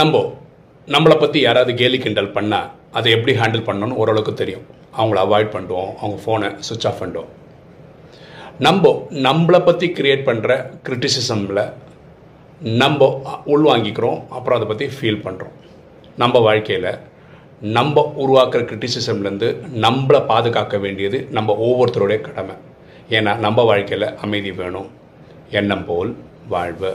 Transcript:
நம்ம நம்மளை பற்றி யாராவது கேலி கிண்டல் பண்ணால் அதை எப்படி ஹேண்டில் பண்ணணும்னு ஓரளவுக்கு தெரியும். அவங்கள அவாய்ட் பண்ணுவோம். அவங்க ஃபோனை சுவிட்ச் ஆஃப் பண்ணுவோம். நம்ம நம்மளை பற்றி கிரியேட் பண்ணுற கிரிட்டிசிசமில் நம்ம உள்வாங்கிக்கிறோம். அப்புறம் அதை பற்றி ஃபீல் பண்ணுறோம் நம்ம வாழ்க்கையில் நம்ம உருவாக்குற கிரிட்டிசிசம்லேருந்து நம்மளை பாதுகாக்க வேண்டியது நம்ம ஒவ்வொருத்தருடைய கடமை. ஏன்னா நம்ம வாழ்க்கையில் அமைதி வேணும். எண்ணம் போல் வாழ்வு.